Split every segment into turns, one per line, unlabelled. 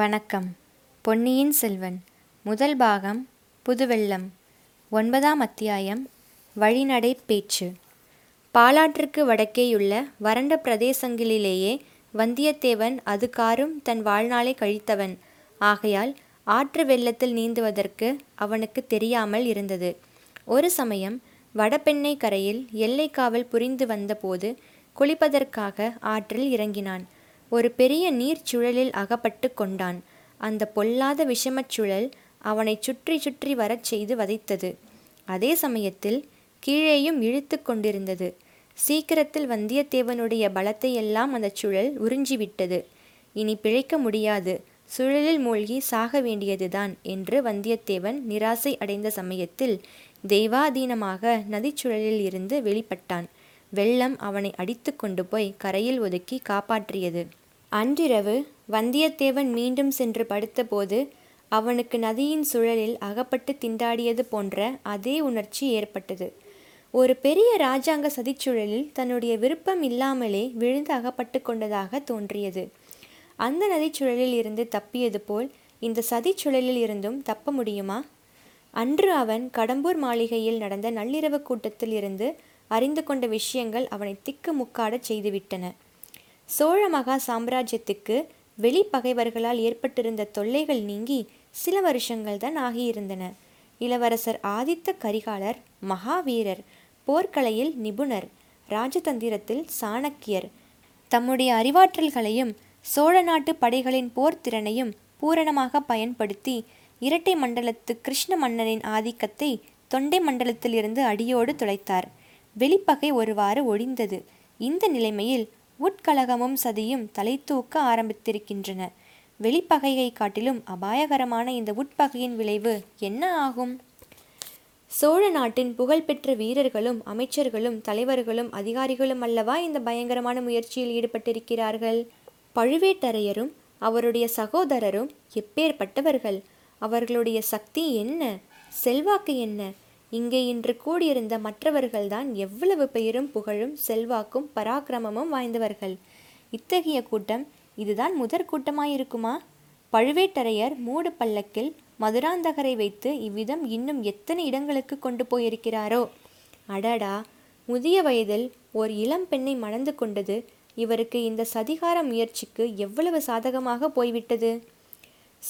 வணக்கம் பொன்னியின் செல்வன் முதல் பாகம் புதுவெள்ளம் ஒன்பதாம் அத்தியாயம் வழிநடை பேச்சு பாலாற்றுக்கு வடக்கேயுள்ள வறண்ட பிரதேசங்களிலேயே வந்தியத்தேவன் அது காரும் தன் வாழ்நாளை கழித்தவன் ஆகையால் ஆற்று வெள்ளத்தில் நீந்துவதற்கு அவனுக்கு தெரியாமல் இருந்தது ஒரு சமயம் வடபெண்ணை கரையில் எல்லைக்காவல் புரிந்து வந்தபோது குளிப்பதற்காக ஆற்றில் இறங்கினான் ஒரு பெரிய நீர்ச்சுழலில் அகப்பட்டு கொண்டான் அந்த பொல்லாத விஷமச் சுழல் அவனை சுற்றி சுற்றி வரச் செய்து வதைத்தது அதே சமயத்தில் கீழேயும் இழுத்து கொண்டிருந்தது சீக்கிரத்தில் வந்தியத்தேவனுடைய பலத்தை எல்லாம் அந்த சுழல் உறிஞ்சிவிட்டது இனி பிழைக்க முடியாது சுழலில் மூழ்கி சாக வேண்டியதுதான் என்று வந்தியத்தேவன் நிராசை அடைந்த சமயத்தில் தெய்வாதீனமாக நதிச்சுழலில் இருந்து வெளிப்பட்டான் வெள்ளம் அவனை அடித்து கொண்டு போய் கரையில் ஒதுக்கி காப்பாற்றியது அன்றிரவு வந்தியத்தேவன் மீண்டும் சென்று படுத்தபோது அவனுக்கு நதியின் சுழலில் அகப்பட்டு திண்டாடியது போன்ற அதே உணர்ச்சி ஏற்பட்டது ஒரு பெரிய ராஜாங்க சதிச்சுழலில் தன்னுடைய விருப்பம் இல்லாமலே விழுந்து அகப்பட்டு கொண்டதாக தோன்றியது அந்த நதிச்சுழலில் இருந்து தப்பியது போல் இந்த சதிச்சுழலில் இருந்தும் தப்ப முடியுமா அன்று அவன் கடம்பூர் மாளிகையில் நடந்த நள்ளிரவு கூட்டத்தில் இருந்து அறிந்து கொண்ட விஷயங்கள் அவனை திக்கு முக்காடச் செய்துவிட்டன சோழ மகா சாம்ராஜ்யத்துக்கு வெளிப்பகைவர்களால் ஏற்பட்டிருந்த தொல்லைகள் நீங்கி சில வருஷங்கள் தான் ஆகியிருந்தன இளவரசர் ஆதித்த கரிகாலர் மகாவீரர் போர்க்கலையில் நிபுணர் ராஜதந்திரத்தில் சாணக்கியர் தம்முடைய அறிவாற்றல்களையும் சோழ நாட்டு படைகளின் போர்த்திறனையும் பூரணமாக பயன்படுத்தி இரட்டை மண்டலத்து கிருஷ்ண மன்னனின் ஆதிக்கத்தை தொண்டை மண்டலத்திலிருந்து அடியோடு துளைத்தார் வெளிப்பகை ஒருவாறு ஒழிந்தது இந்த நிலைமையில் உட்கலகமும் சதியும் தலை தூக்க ஆரம்பித்திருக்கின்றன வெளிப்பகையை காட்டிலும் அபாயகரமான இந்த உட்பகையின் விளைவு என்ன ஆகும் சோழ நாட்டின் புகழ்பெற்ற வீரர்களும் அமைச்சர்களும் தலைவர்களும் அதிகாரிகளும் அல்லவா இந்த பயங்கரமான முயற்சியில் ஈடுபட்டிருக்கிறார்கள் பழுவேட்டரையரும் அவருடைய சகோதரரும் எப்பேற்பட்டவர்கள் அவர்களுடைய சக்தி என்ன செல்வாக்கு என்ன இங்கே இன்று கூடியிருந்த மற்றவர்கள்தான் எவ்வளவு பெயரும் புகழும் செல்வாக்கும் பராக்கிரமமும் வாய்ந்தவர்கள் இத்தகைய கூட்டம் இதுதான் முதற் கூட்டமாயிருக்குமா பழுவேட்டரையர் மூடு பல்லக்கில் மதுராந்தகரை வைத்து இவ்விதம் இன்னும் எத்தனை இடங்களுக்கு கொண்டு போயிருக்கிறாரோ அடடா முதிய வயதில் ஓர் இளம் பெண்ணை மணந்து கொண்டது இவருக்கு இந்த சதிகார முயற்சிக்கு எவ்வளவு சாதகமாக போய்விட்டது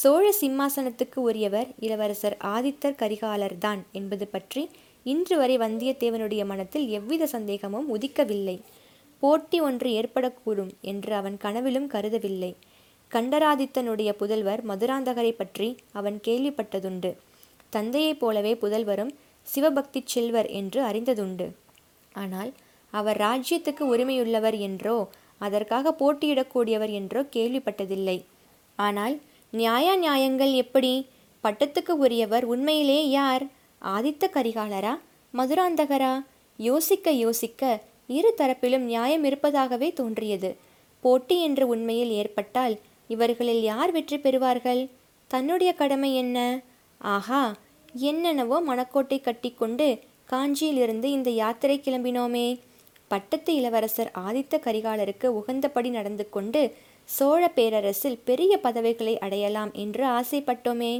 சோழ சிம்மாசனத்துக்கு உரியவர் இளவரசர் ஆதித்தர் கரிகாலர்தான் என்பது பற்றி இன்று வரை வந்தியத்தேவனுடைய மனத்தில் எவ்வித சந்தேகமும் உதிக்கவில்லை போட்டி ஒன்று ஏற்படக்கூடும் என்று அவன் கனவிலும் கருதவில்லை கண்டராதித்தனுடைய புதல்வர் மதுராந்தகரை பற்றி அவன் கேள்விப்பட்டதுண்டு தந்தையைப் போலவே புதல்வரும் சிவபக்தி செல்வர் என்று அறிந்ததுண்டு ஆனால் அவர் ராஜ்யத்துக்கு உரிமையுள்ளவர் என்றோ அதற்காக போட்டியிடக்கூடியவர் என்றோ கேள்விப்பட்டதில்லை ஆனால் நியாய நியாயங்கள் எப்படி பட்டத்துக்கு உரியவர் உண்மையிலே யார் ஆதித்த கரிகாலரா மதுராந்தகரா யோசிக்க யோசிக்க இரு தரப்பிலும் நியாயம் இருப்பதாகவே தோன்றியது போட்டி என்ற உண்மையில் ஏற்பட்டால் இவர்களில் யார் வெற்றி பெறுவார்கள் தன்னுடைய கடமை என்ன ஆஹா என்னென்னவோ மணக்கோட்டை கட்டிக்கொண்டு காஞ்சியிலிருந்து இந்த யாத்திரை கிளம்பினோமே பட்டத்து இளவரசர் ஆதித்த கரிகாலருக்கு உகந்தபடி நடந்து கொண்டு சோழ பேரரசில் பெரிய பதவிகளை அடையலாம் என்று ஆசைப்பட்டோமே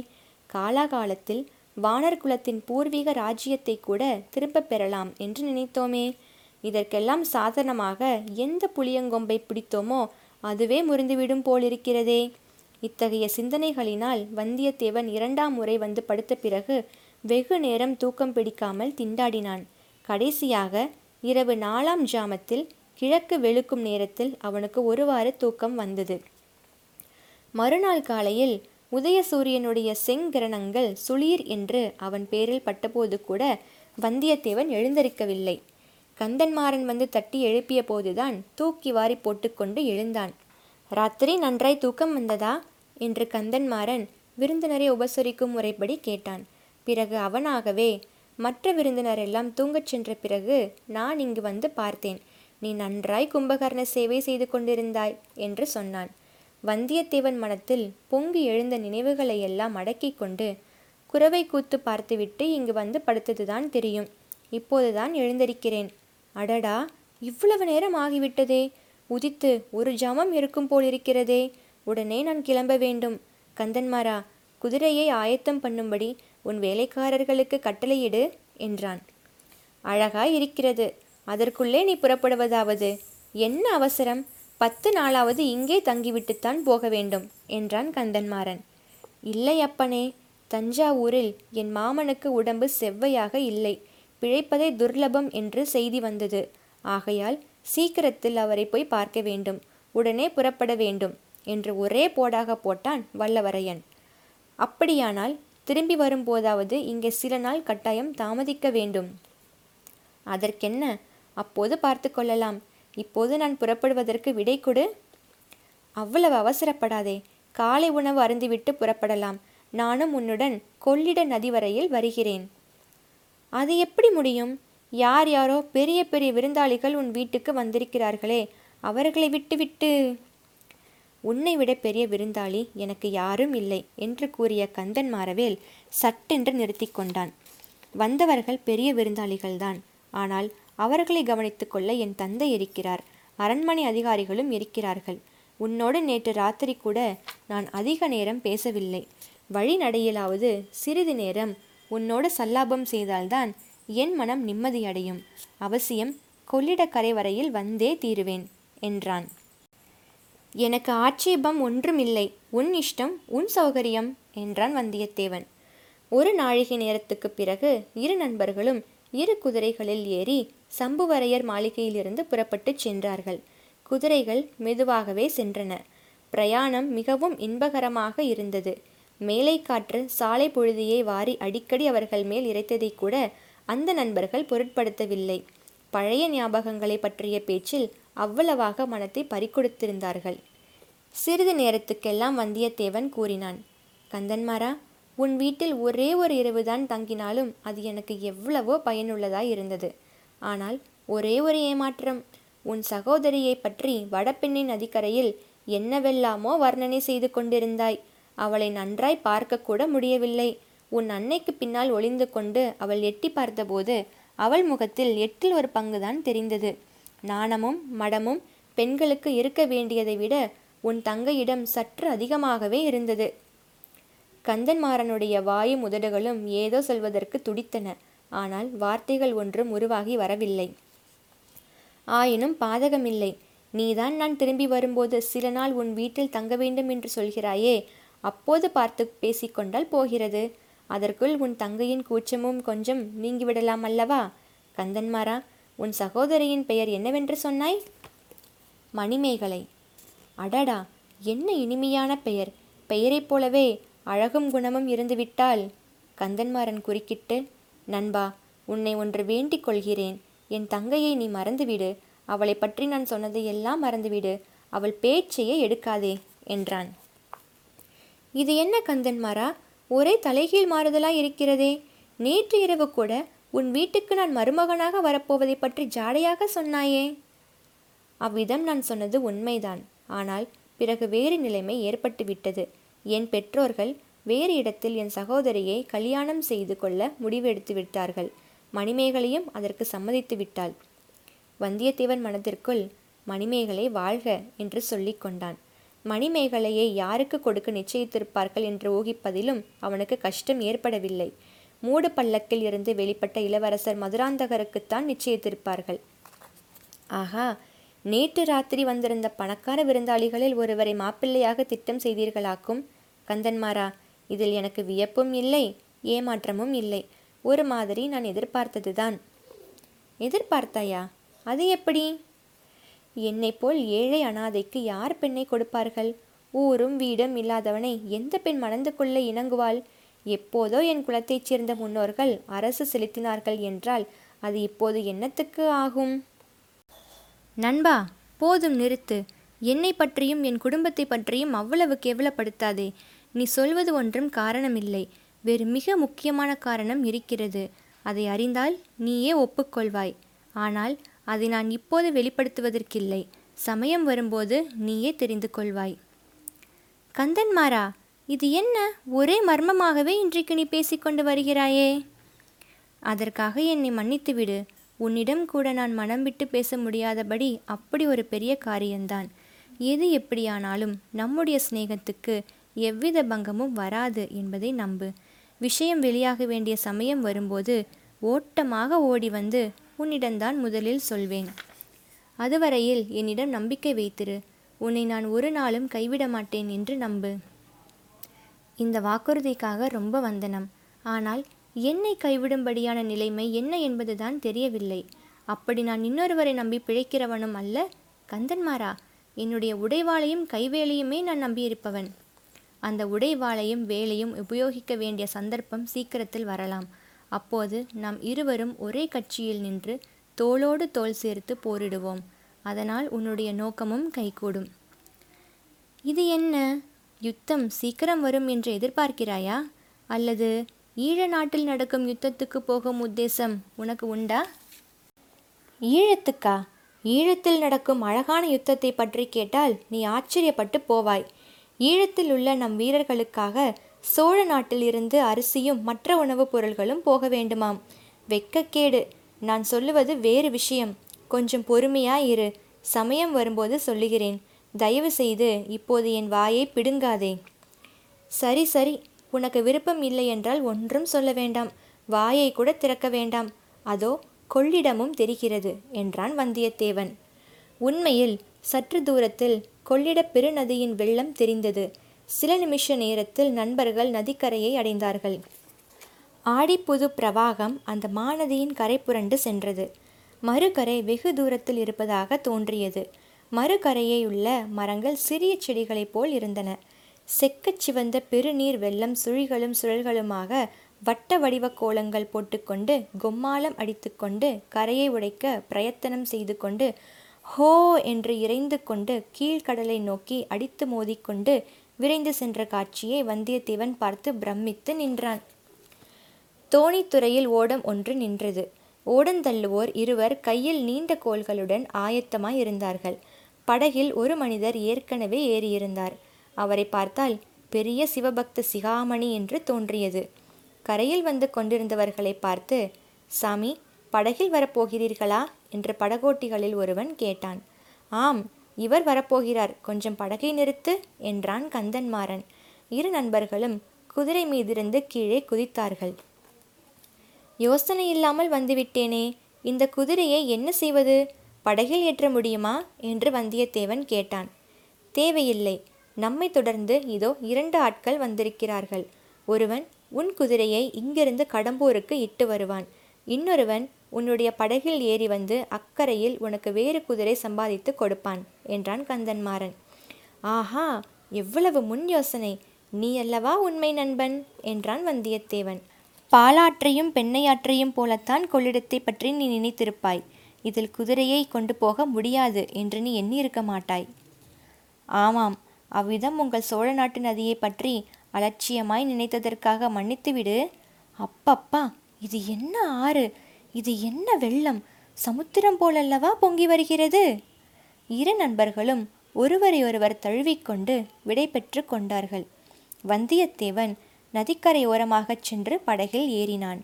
காலாகாலத்தில் வானர் குலத்தின் பூர்வீக ராஜ்யத்தை கூட திரும்பப் பெறலாம் என்று நினைத்தோமே இதற்கெல்லாம் சாதனமாக எந்த புளியங்கொம்பை பிடித்தோமோ அதுவே முறிந்துவிடும் போலிருக்கிறதே இத்தகைய சிந்தனைகளினால் வந்தியத்தேவன் இரண்டாம் முறை வந்து படுத்த பிறகு வெகு நேரம் தூக்கம் பிடிக்காமல் திண்டாடினான் கடைசியாக இரவு நாலாம் ஜாமத்தில் கிழக்கு வெளுக்கும் நேரத்தில் அவனுக்கு ஒருவாறு தூக்கம் வந்தது மறுநாள் காலையில் உதய சூரியனுடைய செங்கிரணங்கள் சுளீர் என்று அவன் பேரில் பட்டபோது கூட வந்தியத்தேவன் எழுந்திருக்கவில்லை கந்தன்மாறன் வந்து தட்டி எழுப்பிய போதுதான் தூக்கி வாரி போட்டுக்கொண்டு எழுந்தான் ராத்திரி நன்றாய் தூக்கம் வந்ததா என்று கந்தன்மாறன் விருந்தினரை உபசரிக்கும் முறைப்படி கேட்டான் பிறகு அவனாகவே மற்ற விருந்தினர் எல்லாம் தூங்கச் சென்ற பிறகு நான் இங்கு வந்து பார்த்தேன் நீ நன்றாய் கும்பகர்ண சேவை செய்து கொண்டிருந்தாய் என்று சொன்னான் வந்தியத்தேவன் மனத்தில் பொங்கி எழுந்த நினைவுகளை எல்லாம் அடக்கி கொண்டு குறவை கூத்து பார்த்துவிட்டு இங்கு வந்து படுத்ததுதான் தெரியும் இப்போதுதான் எழுந்திருக்கிறேன் அடடா இவ்வளவு நேரம் ஆகிவிட்டதே உதித்து ஒரு ஜமம் இருக்கும் போலிருக்கிறதே உடனே நான் கிளம்ப வேண்டும் கந்தன்மாரா குதிரையை ஆயத்தம் பண்ணும்படி உன் வேலைக்காரர்களுக்கு கட்டளையிடு என்றான் அழகாய் இருக்கிறது அதற்குள்ளே நீ புறப்படுவதாவது என்ன அவசரம் பத்து நாளாவது இங்கே தங்கிவிட்டுத்தான் போக வேண்டும் என்றான் கந்தன்மாறன் இல்லை அப்பனே தஞ்சாவூரில் என் மாமனுக்கு உடம்பு செவ்வையாக இல்லை பிழைப்பதை துர்லபம் என்று செய்தி வந்தது ஆகையால் சீக்கிரத்தில் அவரை போய் பார்க்க வேண்டும் உடனே புறப்பட வேண்டும் என்று ஒரே போடாக போட்டான் வல்லவரையன் அப்படியானால் திரும்பி வரும்போதாவது இங்கே சில நாள் கட்டாயம் தாமதிக்க வேண்டும் அதற்கென்ன அப்போது பார்த்து கொள்ளலாம் இப்போது நான் புறப்படுவதற்கு விடை கொடு அவ்வளவு அவசரப்படாதே காலை உணவு அருந்திவிட்டு புறப்படலாம் நானும் உன்னுடன் கொள்ளிட நதி வரையில் வருகிறேன் அது எப்படி முடியும் யார் யாரோ பெரிய பெரிய விருந்தாளிகள் உன் வீட்டுக்கு வந்திருக்கிறார்களே அவர்களை விட்டுவிட்டு உன்னை விட பெரிய விருந்தாளி எனக்கு யாரும் இல்லை என்று கூறிய கந்தன் மாறவேல் சட்டென்று நிறுத்தி கொண்டான் வந்தவர்கள் பெரிய விருந்தாளிகள்தான் ஆனால் அவர்களை கவனித்துக்கொள்ள என் தந்தை இருக்கிறார் அரண்மனை அதிகாரிகளும் இருக்கிறார்கள் உன்னோடு நேற்று ராத்திரி கூட நான் அதிக நேரம் பேசவில்லை வழிநடையிலாவது சிறிது நேரம் உன்னோடு சல்லாபம் செய்தால்தான் என் மனம் நிம்மதியடையும் அவசியம் கொள்ளிடக்கரை வரையில் வந்தே தீருவேன் என்றான் எனக்கு ஆட்சேபம் ஒன்றுமில்லை உன் இஷ்டம் உன் சௌகரியம் என்றான் வந்தியத்தேவன் ஒரு நாழிகை நேரத்துக்குப் பிறகு இரு நண்பர்களும் இரு குதிரைகளில் ஏறி சம்புவரையர் மாளிகையிலிருந்து புறப்பட்டுச் சென்றார்கள் குதிரைகள் மெதுவாகவே சென்றன பிரயாணம் மிகவும் இன்பகரமாக இருந்தது மேலை காற்று சாலை பொழுதியை வாரி அடிக்கடி அவர்கள் மேல் இறைத்ததை கூட அந்த நண்பர்கள் பொருட்படுத்தவில்லை பழைய ஞாபகங்களை பற்றிய பேச்சில் அவ்வளவாக மனத்தை பறிக்கொடுத்திருந்தார்கள் சிறிது நேரத்துக்கெல்லாம் வந்தியத்தேவன் கூறினான் கந்தன்மாரா உன் வீட்டில் ஒரே ஒரு இரவுதான் தங்கினாலும் அது எனக்கு எவ்வளவோ பயனுள்ளதாய் இருந்தது ஆனால் ஒரே ஒரு ஏமாற்றம் உன் சகோதரியை பற்றி வடபெண்ணின் நதிக்கரையில் என்னவெல்லாமோ வர்ணனை செய்து கொண்டிருந்தாய் அவளை நன்றாய் பார்க்கக்கூட முடியவில்லை உன் அன்னைக்கு பின்னால் ஒளிந்து கொண்டு அவள் எட்டி பார்த்தபோது அவள் முகத்தில் எட்டில் ஒரு பங்குதான் தெரிந்தது நாணமும் மடமும் பெண்களுக்கு இருக்க வேண்டியதை விட உன் தங்கையிடம் சற்று அதிகமாகவே இருந்தது கந்தன்மாறனுடைய வாயு முதடுகளும் ஏதோ சொல்வதற்கு துடித்தன ஆனால் வார்த்தைகள் ஒன்றும் உருவாகி வரவில்லை ஆயினும் பாதகமில்லை நீதான் நான் திரும்பி வரும்போது சில நாள் உன் வீட்டில் தங்க வேண்டும் என்று சொல்கிறாயே அப்போது பார்த்து பேசிக்கொண்டால் போகிறது அதற்குள் உன் தங்கையின் கூச்சமும் கொஞ்சம் நீங்கிவிடலாம் அல்லவா கந்தன்மாரா உன் சகோதரியின் பெயர் என்னவென்று சொன்னாய் மணிமேகலை அடடா என்ன இனிமையான பெயர் பெயரைப் போலவே அழகும் குணமும் இருந்துவிட்டால் கந்தன்மாறன் குறுக்கிட்டு நண்பா உன்னை ஒன்று வேண்டிக் கொள்கிறேன் என் தங்கையை நீ மறந்துவிடு அவளை பற்றி நான் சொன்னதை எல்லாம் மறந்துவிடு அவள் பேச்சையே எடுக்காதே என்றான் இது என்ன கந்தன்மாரா ஒரே தலைகீழ் மாறுதலாய் இருக்கிறதே நேற்று இரவு கூட உன் வீட்டுக்கு நான் மருமகனாக வரப்போவதை பற்றி ஜாடையாக சொன்னாயே அவ்விதம் நான் சொன்னது உண்மைதான் ஆனால் பிறகு வேறு நிலைமை ஏற்பட்டுவிட்டது என் பெற்றோர்கள் வேறு இடத்தில் என் சகோதரியை கல்யாணம் செய்து கொள்ள முடிவெடுத்து விட்டார்கள் மணிமேகலையும் அதற்கு சம்மதித்து விட்டாள் வந்தியத்தேவன் மனதிற்குள் மணிமேகலை வாழ்க என்று சொல்லிக்கொண்டான் கொண்டான் மணிமேகலையை யாருக்கு கொடுக்க நிச்சயித்திருப்பார்கள் என்று ஊகிப்பதிலும் அவனுக்கு கஷ்டம் ஏற்படவில்லை மூடு பள்ளக்கில் இருந்து வெளிப்பட்ட இளவரசர் மதுராந்தகருக்குத்தான் நிச்சயித்திருப்பார்கள் ஆஹா நேற்று ராத்திரி வந்திருந்த பணக்கார விருந்தாளிகளில் ஒருவரை மாப்பிள்ளையாக திட்டம் செய்தீர்களாக்கும் கந்தன்மாரா இதில் எனக்கு வியப்பும் இல்லை ஏமாற்றமும் இல்லை ஒரு மாதிரி நான் எதிர்பார்த்ததுதான் எதிர்பார்த்தாயா அது எப்படி என்னை போல் ஏழை அனாதைக்கு யார் பெண்ணை கொடுப்பார்கள் ஊரும் வீடும் இல்லாதவனை எந்த பெண் மணந்து கொள்ள இணங்குவாள் எப்போதோ என் குலத்தைச் சேர்ந்த முன்னோர்கள் அரசு செலுத்தினார்கள் என்றால் அது இப்போது என்னத்துக்கு ஆகும் நண்பா போதும் நிறுத்து என்னை பற்றியும் என் குடும்பத்தை பற்றியும் அவ்வளவு கேவலப்படுத்தாதே நீ சொல்வது ஒன்றும் காரணமில்லை வேறு மிக முக்கியமான காரணம் இருக்கிறது அதை அறிந்தால் நீயே ஒப்புக்கொள்வாய் ஆனால் அதை நான் இப்போது வெளிப்படுத்துவதற்கில்லை சமயம் வரும்போது நீயே தெரிந்து கொள்வாய் கந்தன்மாரா இது என்ன ஒரே மர்மமாகவே இன்றைக்கு நீ பேசிக்கொண்டு வருகிறாயே அதற்காக என்னை மன்னித்துவிடு உன்னிடம் கூட நான் மனம் விட்டு பேச முடியாதபடி அப்படி ஒரு பெரிய காரியம்தான் எது எப்படியானாலும் நம்முடைய சிநேகத்துக்கு எவ்வித பங்கமும் வராது என்பதை நம்பு விஷயம் வெளியாக வேண்டிய சமயம் வரும்போது ஓட்டமாக ஓடி வந்து உன்னிடம்தான் முதலில் சொல்வேன் அதுவரையில் என்னிடம் நம்பிக்கை வைத்திரு உன்னை நான் ஒரு நாளும் கைவிட மாட்டேன் என்று நம்பு இந்த வாக்குறுதிக்காக ரொம்ப வந்தனம் ஆனால் என்னை கைவிடும்படியான நிலைமை என்ன என்பதுதான் தெரியவில்லை அப்படி நான் இன்னொருவரை நம்பி பிழைக்கிறவனும் அல்ல கந்தன்மாரா என்னுடைய உடைவாளையும் கைவேலையுமே நான் நம்பியிருப்பவன் அந்த உடைவாளையும் வேலையும் உபயோகிக்க வேண்டிய சந்தர்ப்பம் சீக்கிரத்தில் வரலாம் அப்போது நாம் இருவரும் ஒரே கட்சியில் நின்று தோளோடு தோல் சேர்த்து போரிடுவோம் அதனால் உன்னுடைய நோக்கமும் கைகூடும் இது என்ன யுத்தம் சீக்கிரம் வரும் என்று எதிர்பார்க்கிறாயா அல்லது ஈழ நாட்டில் நடக்கும் யுத்தத்துக்கு போகும் உத்தேசம் உனக்கு உண்டா ஈழத்துக்கா ஈழத்தில் நடக்கும் அழகான யுத்தத்தை பற்றி கேட்டால் நீ ஆச்சரியப்பட்டு போவாய் ஈழத்தில் உள்ள நம் வீரர்களுக்காக சோழ நாட்டில் இருந்து அரிசியும் மற்ற உணவுப் பொருள்களும் போக வேண்டுமாம் வெக்கக்கேடு நான் சொல்லுவது வேறு விஷயம் கொஞ்சம் பொறுமையாயிரு இரு சமயம் வரும்போது சொல்லுகிறேன் தயவு செய்து இப்போது என் வாயை பிடுங்காதே சரி சரி உனக்கு விருப்பம் இல்லை என்றால் ஒன்றும் சொல்ல வேண்டாம் வாயை கூட திறக்க வேண்டாம் அதோ கொள்ளிடமும் தெரிகிறது என்றான் வந்தியத்தேவன் உண்மையில் சற்று தூரத்தில் கொள்ளிட பெருநதியின் வெள்ளம் தெரிந்தது சில நிமிஷ நேரத்தில் நண்பர்கள் நதிக்கரையை அடைந்தார்கள் ஆடிப்புது பிரவாகம் அந்த மாநதியின் கரை புரண்டு சென்றது மறுகரை வெகு தூரத்தில் இருப்பதாக தோன்றியது மறுகரையையுள்ள மரங்கள் சிறிய செடிகளைப் போல் இருந்தன செக்கச் சிவந்த பெருநீர் வெள்ளம் சுழிகளும் சுழல்களுமாக வட்ட வடிவ கோலங்கள் போட்டுக்கொண்டு கொம்மாலம் அடித்துக்கொண்டு கரையை உடைக்க பிரயத்தனம் செய்து கொண்டு ஹோ என்று இறைந்து கொண்டு கீழ்கடலை நோக்கி அடித்து மோதிக்கொண்டு விரைந்து சென்ற காட்சியை வந்தியத்தேவன் பார்த்து பிரமித்து நின்றான் தோணித்துறையில் ஓடம் ஒன்று நின்றது ஓடந்தள்ளுவோர் இருவர் கையில் நீண்ட கோள்களுடன் ஆயத்தமாய் இருந்தார்கள் படகில் ஒரு மனிதர் ஏற்கனவே ஏறியிருந்தார் அவரை பார்த்தால் பெரிய சிவபக்த சிகாமணி என்று தோன்றியது கரையில் வந்து கொண்டிருந்தவர்களை பார்த்து சாமி படகில் வரப்போகிறீர்களா என்று படகோட்டிகளில் ஒருவன் கேட்டான் ஆம் இவர் வரப்போகிறார் கொஞ்சம் படகை நிறுத்து என்றான் கந்தன்மாறன் இரு நண்பர்களும் குதிரை மீதிருந்து கீழே குதித்தார்கள் யோசனை இல்லாமல் வந்துவிட்டேனே இந்த குதிரையை என்ன செய்வது படகில் ஏற்ற முடியுமா என்று வந்தியத்தேவன் கேட்டான் தேவையில்லை நம்மை தொடர்ந்து இதோ இரண்டு ஆட்கள் வந்திருக்கிறார்கள் ஒருவன் உன் குதிரையை இங்கிருந்து கடம்பூருக்கு இட்டு வருவான் இன்னொருவன் உன்னுடைய படகில் ஏறி வந்து அக்கறையில் உனக்கு வேறு குதிரை சம்பாதித்து கொடுப்பான் என்றான் கந்தன்மாறன் ஆஹா எவ்வளவு முன் யோசனை நீ அல்லவா உண்மை நண்பன் என்றான் வந்தியத்தேவன் பாலாற்றையும் பெண்ணையாற்றையும் போலத்தான் கொள்ளிடத்தை பற்றி நீ நினைத்திருப்பாய் இதில் குதிரையை கொண்டு போக முடியாது என்று நீ எண்ணியிருக்க மாட்டாய் ஆமாம் அவ்விதம் உங்கள் சோழ நாட்டு நதியை பற்றி அலட்சியமாய் நினைத்ததற்காக மன்னித்துவிடு அப்பப்பா இது என்ன ஆறு இது என்ன வெள்ளம் சமுத்திரம் போலல்லவா பொங்கி வருகிறது இரு நண்பர்களும் ஒருவரையொருவர் தழுவிக்கொண்டு விடை பெற்று கொண்டார்கள் வந்தியத்தேவன் நதிக்கரையோரமாகச் சென்று படகில் ஏறினான்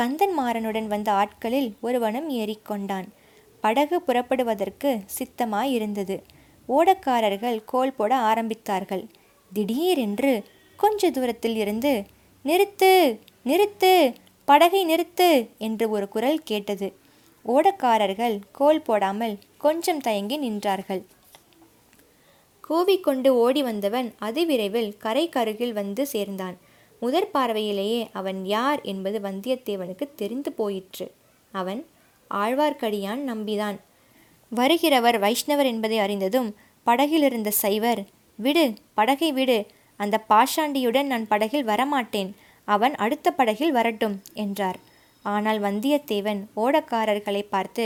கந்தன்மாறனுடன் வந்த ஆட்களில் ஒருவனும் ஏறிக்கொண்டான் படகு புறப்படுவதற்கு சித்தமாய் இருந்தது ஓடக்காரர்கள் கோல் போட ஆரம்பித்தார்கள் திடீரென்று கொஞ்ச தூரத்தில் இருந்து நிறுத்து நிறுத்து படகை நிறுத்து என்று ஒரு குரல் கேட்டது ஓடக்காரர்கள் கோல் போடாமல் கொஞ்சம் தயங்கி நின்றார்கள் கூவிக்கொண்டு ஓடி வந்தவன் அதிவிரைவில் கரைக்கருகில் வந்து சேர்ந்தான் முதற் பார்வையிலேயே அவன் யார் என்பது வந்தியத்தேவனுக்கு தெரிந்து போயிற்று அவன் ஆழ்வார்க்கடியான் நம்பிதான் வருகிறவர் வைஷ்ணவர் என்பதை அறிந்ததும் படகிலிருந்த சைவர் விடு படகை விடு அந்த பாஷாண்டியுடன் நான் படகில் வரமாட்டேன் அவன் அடுத்த படகில் வரட்டும் என்றார் ஆனால் வந்தியத்தேவன் ஓடக்காரர்களை பார்த்து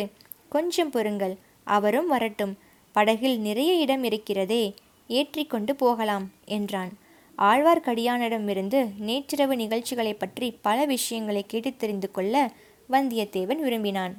கொஞ்சம் பொறுங்கள் அவரும் வரட்டும் படகில் நிறைய இடம் இருக்கிறதே ஏற்றிக்கொண்டு போகலாம் என்றான் ஆழ்வார்க்கடியானிடமிருந்து நேற்றிரவு நிகழ்ச்சிகளைப் பற்றி பல விஷயங்களை கேட்டு தெரிந்து கொள்ள வந்தியத்தேவன் விரும்பினான்